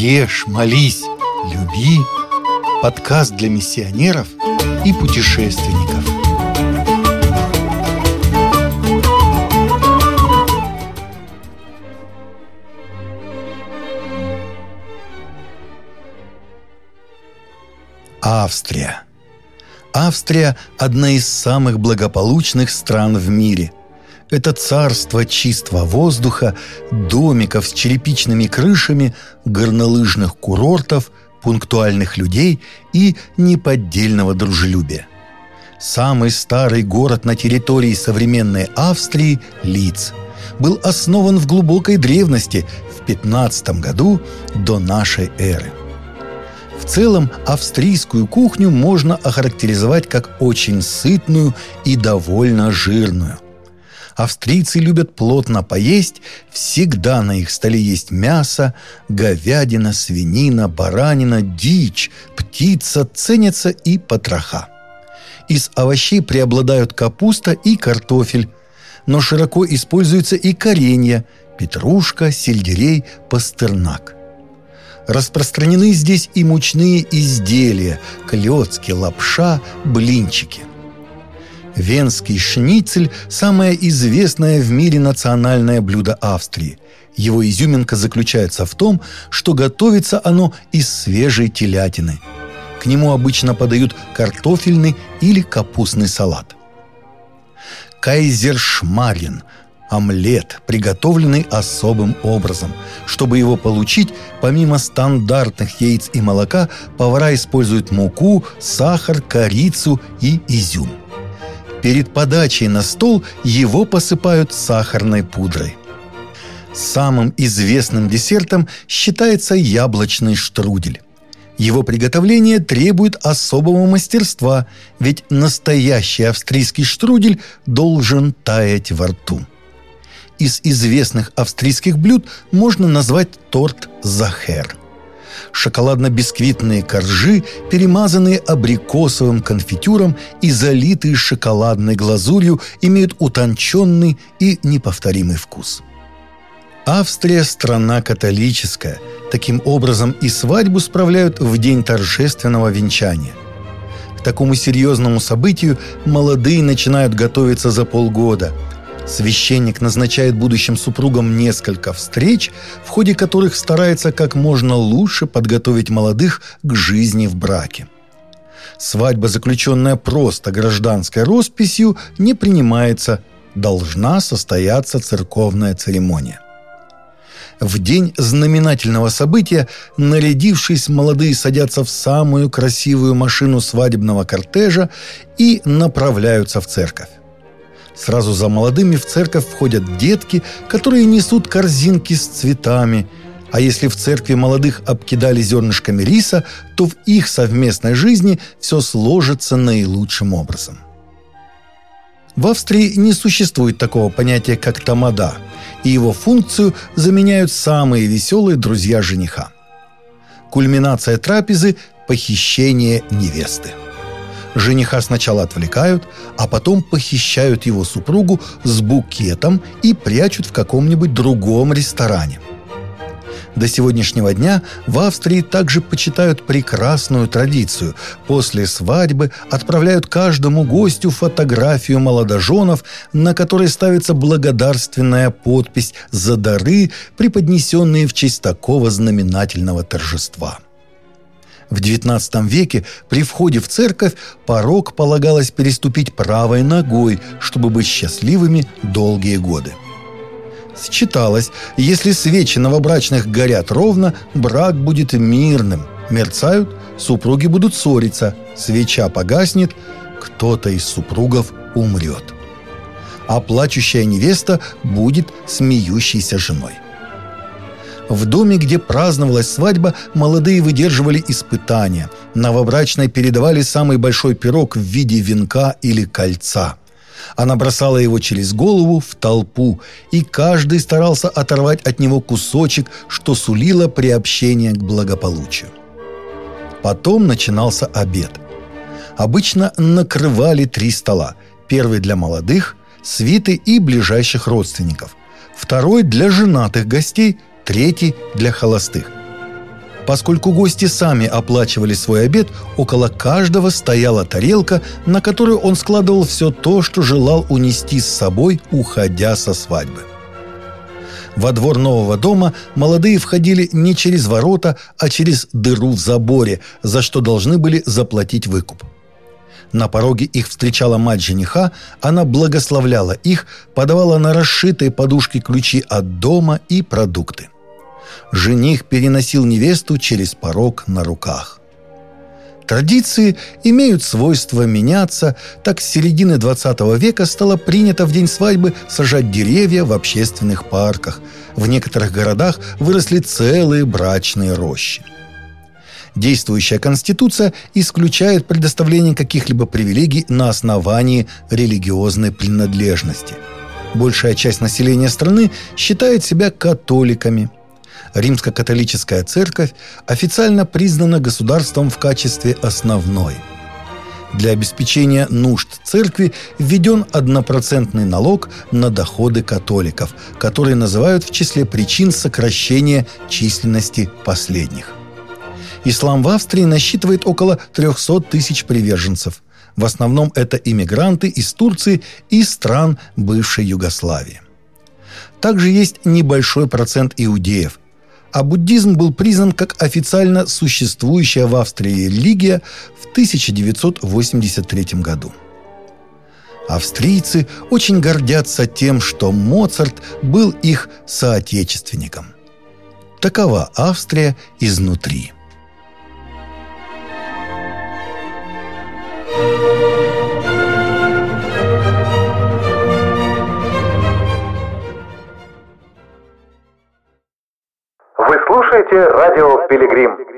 Ешь, молись, люби. Подкаст для миссионеров и путешественников. Австрия. Австрия – одна из самых благополучных стран в мире – это царство чистого воздуха, домиков с черепичными крышами, горнолыжных курортов, пунктуальных людей и неподдельного дружелюбия. Самый старый город на территории современной Австрии – Лиц – был основан в глубокой древности в 15 году до нашей эры. В целом, австрийскую кухню можно охарактеризовать как очень сытную и довольно жирную – Австрийцы любят плотно поесть, всегда на их столе есть мясо, говядина, свинина, баранина, дичь, птица, ценятся и потроха. Из овощей преобладают капуста и картофель, но широко используются и коренья – петрушка, сельдерей, пастернак. Распространены здесь и мучные изделия – клетки, лапша, блинчики. Венский шницель – самое известное в мире национальное блюдо Австрии. Его изюминка заключается в том, что готовится оно из свежей телятины. К нему обычно подают картофельный или капустный салат. Кайзершмарин – омлет, приготовленный особым образом. Чтобы его получить, помимо стандартных яиц и молока, повара используют муку, сахар, корицу и изюм – Перед подачей на стол его посыпают сахарной пудрой. Самым известным десертом считается яблочный штрудель. Его приготовление требует особого мастерства, ведь настоящий австрийский штрудель должен таять во рту. Из известных австрийских блюд можно назвать торт «Захер» шоколадно-бисквитные коржи, перемазанные абрикосовым конфитюром и залитые шоколадной глазурью, имеют утонченный и неповторимый вкус. Австрия – страна католическая. Таким образом и свадьбу справляют в день торжественного венчания. К такому серьезному событию молодые начинают готовиться за полгода – Священник назначает будущим супругам несколько встреч, в ходе которых старается как можно лучше подготовить молодых к жизни в браке. Свадьба, заключенная просто гражданской росписью, не принимается, должна состояться церковная церемония. В день знаменательного события, нарядившись, молодые садятся в самую красивую машину свадебного кортежа и направляются в церковь. Сразу за молодыми в церковь входят детки, которые несут корзинки с цветами. А если в церкви молодых обкидали зернышками риса, то в их совместной жизни все сложится наилучшим образом. В Австрии не существует такого понятия, как тамада, и его функцию заменяют самые веселые друзья жениха. Кульминация трапезы – похищение невесты – Жениха сначала отвлекают, а потом похищают его супругу с букетом и прячут в каком-нибудь другом ресторане. До сегодняшнего дня в Австрии также почитают прекрасную традицию. После свадьбы отправляют каждому гостю фотографию молодоженов, на которой ставится благодарственная подпись за дары, преподнесенные в честь такого знаменательного торжества – в XIX веке при входе в церковь порог полагалось переступить правой ногой, чтобы быть счастливыми долгие годы. Считалось, если свечи новобрачных горят ровно, брак будет мирным. Мерцают, супруги будут ссориться, свеча погаснет, кто-то из супругов умрет. А плачущая невеста будет смеющейся женой. В доме, где праздновалась свадьба, молодые выдерживали испытания. Новобрачной передавали самый большой пирог в виде венка или кольца. Она бросала его через голову в толпу, и каждый старался оторвать от него кусочек, что сулило приобщение к благополучию. Потом начинался обед. Обычно накрывали три стола. Первый для молодых, свиты и ближайших родственников. Второй для женатых гостей – третий для холостых. Поскольку гости сами оплачивали свой обед, около каждого стояла тарелка, на которую он складывал все то, что желал унести с собой, уходя со свадьбы. Во двор нового дома молодые входили не через ворота, а через дыру в заборе, за что должны были заплатить выкуп. На пороге их встречала мать жениха, она благословляла их, подавала на расшитые подушки ключи от дома и продукты. Жених переносил невесту через порог на руках. Традиции имеют свойство меняться, так с середины 20 века стало принято в день свадьбы сажать деревья в общественных парках. В некоторых городах выросли целые брачные рощи. Действующая Конституция исключает предоставление каких-либо привилегий на основании религиозной принадлежности. Большая часть населения страны считает себя католиками – Римско-католическая церковь официально признана государством в качестве основной. Для обеспечения нужд церкви введен однопроцентный налог на доходы католиков, который называют в числе причин сокращения численности последних. Ислам в Австрии насчитывает около 300 тысяч приверженцев. В основном это иммигранты из Турции и стран бывшей Югославии. Также есть небольшой процент иудеев, а буддизм был признан как официально существующая в Австрии религия в 1983 году. Австрийцы очень гордятся тем, что Моцарт был их соотечественником. Такова Австрия изнутри. Радио «Пилигрим».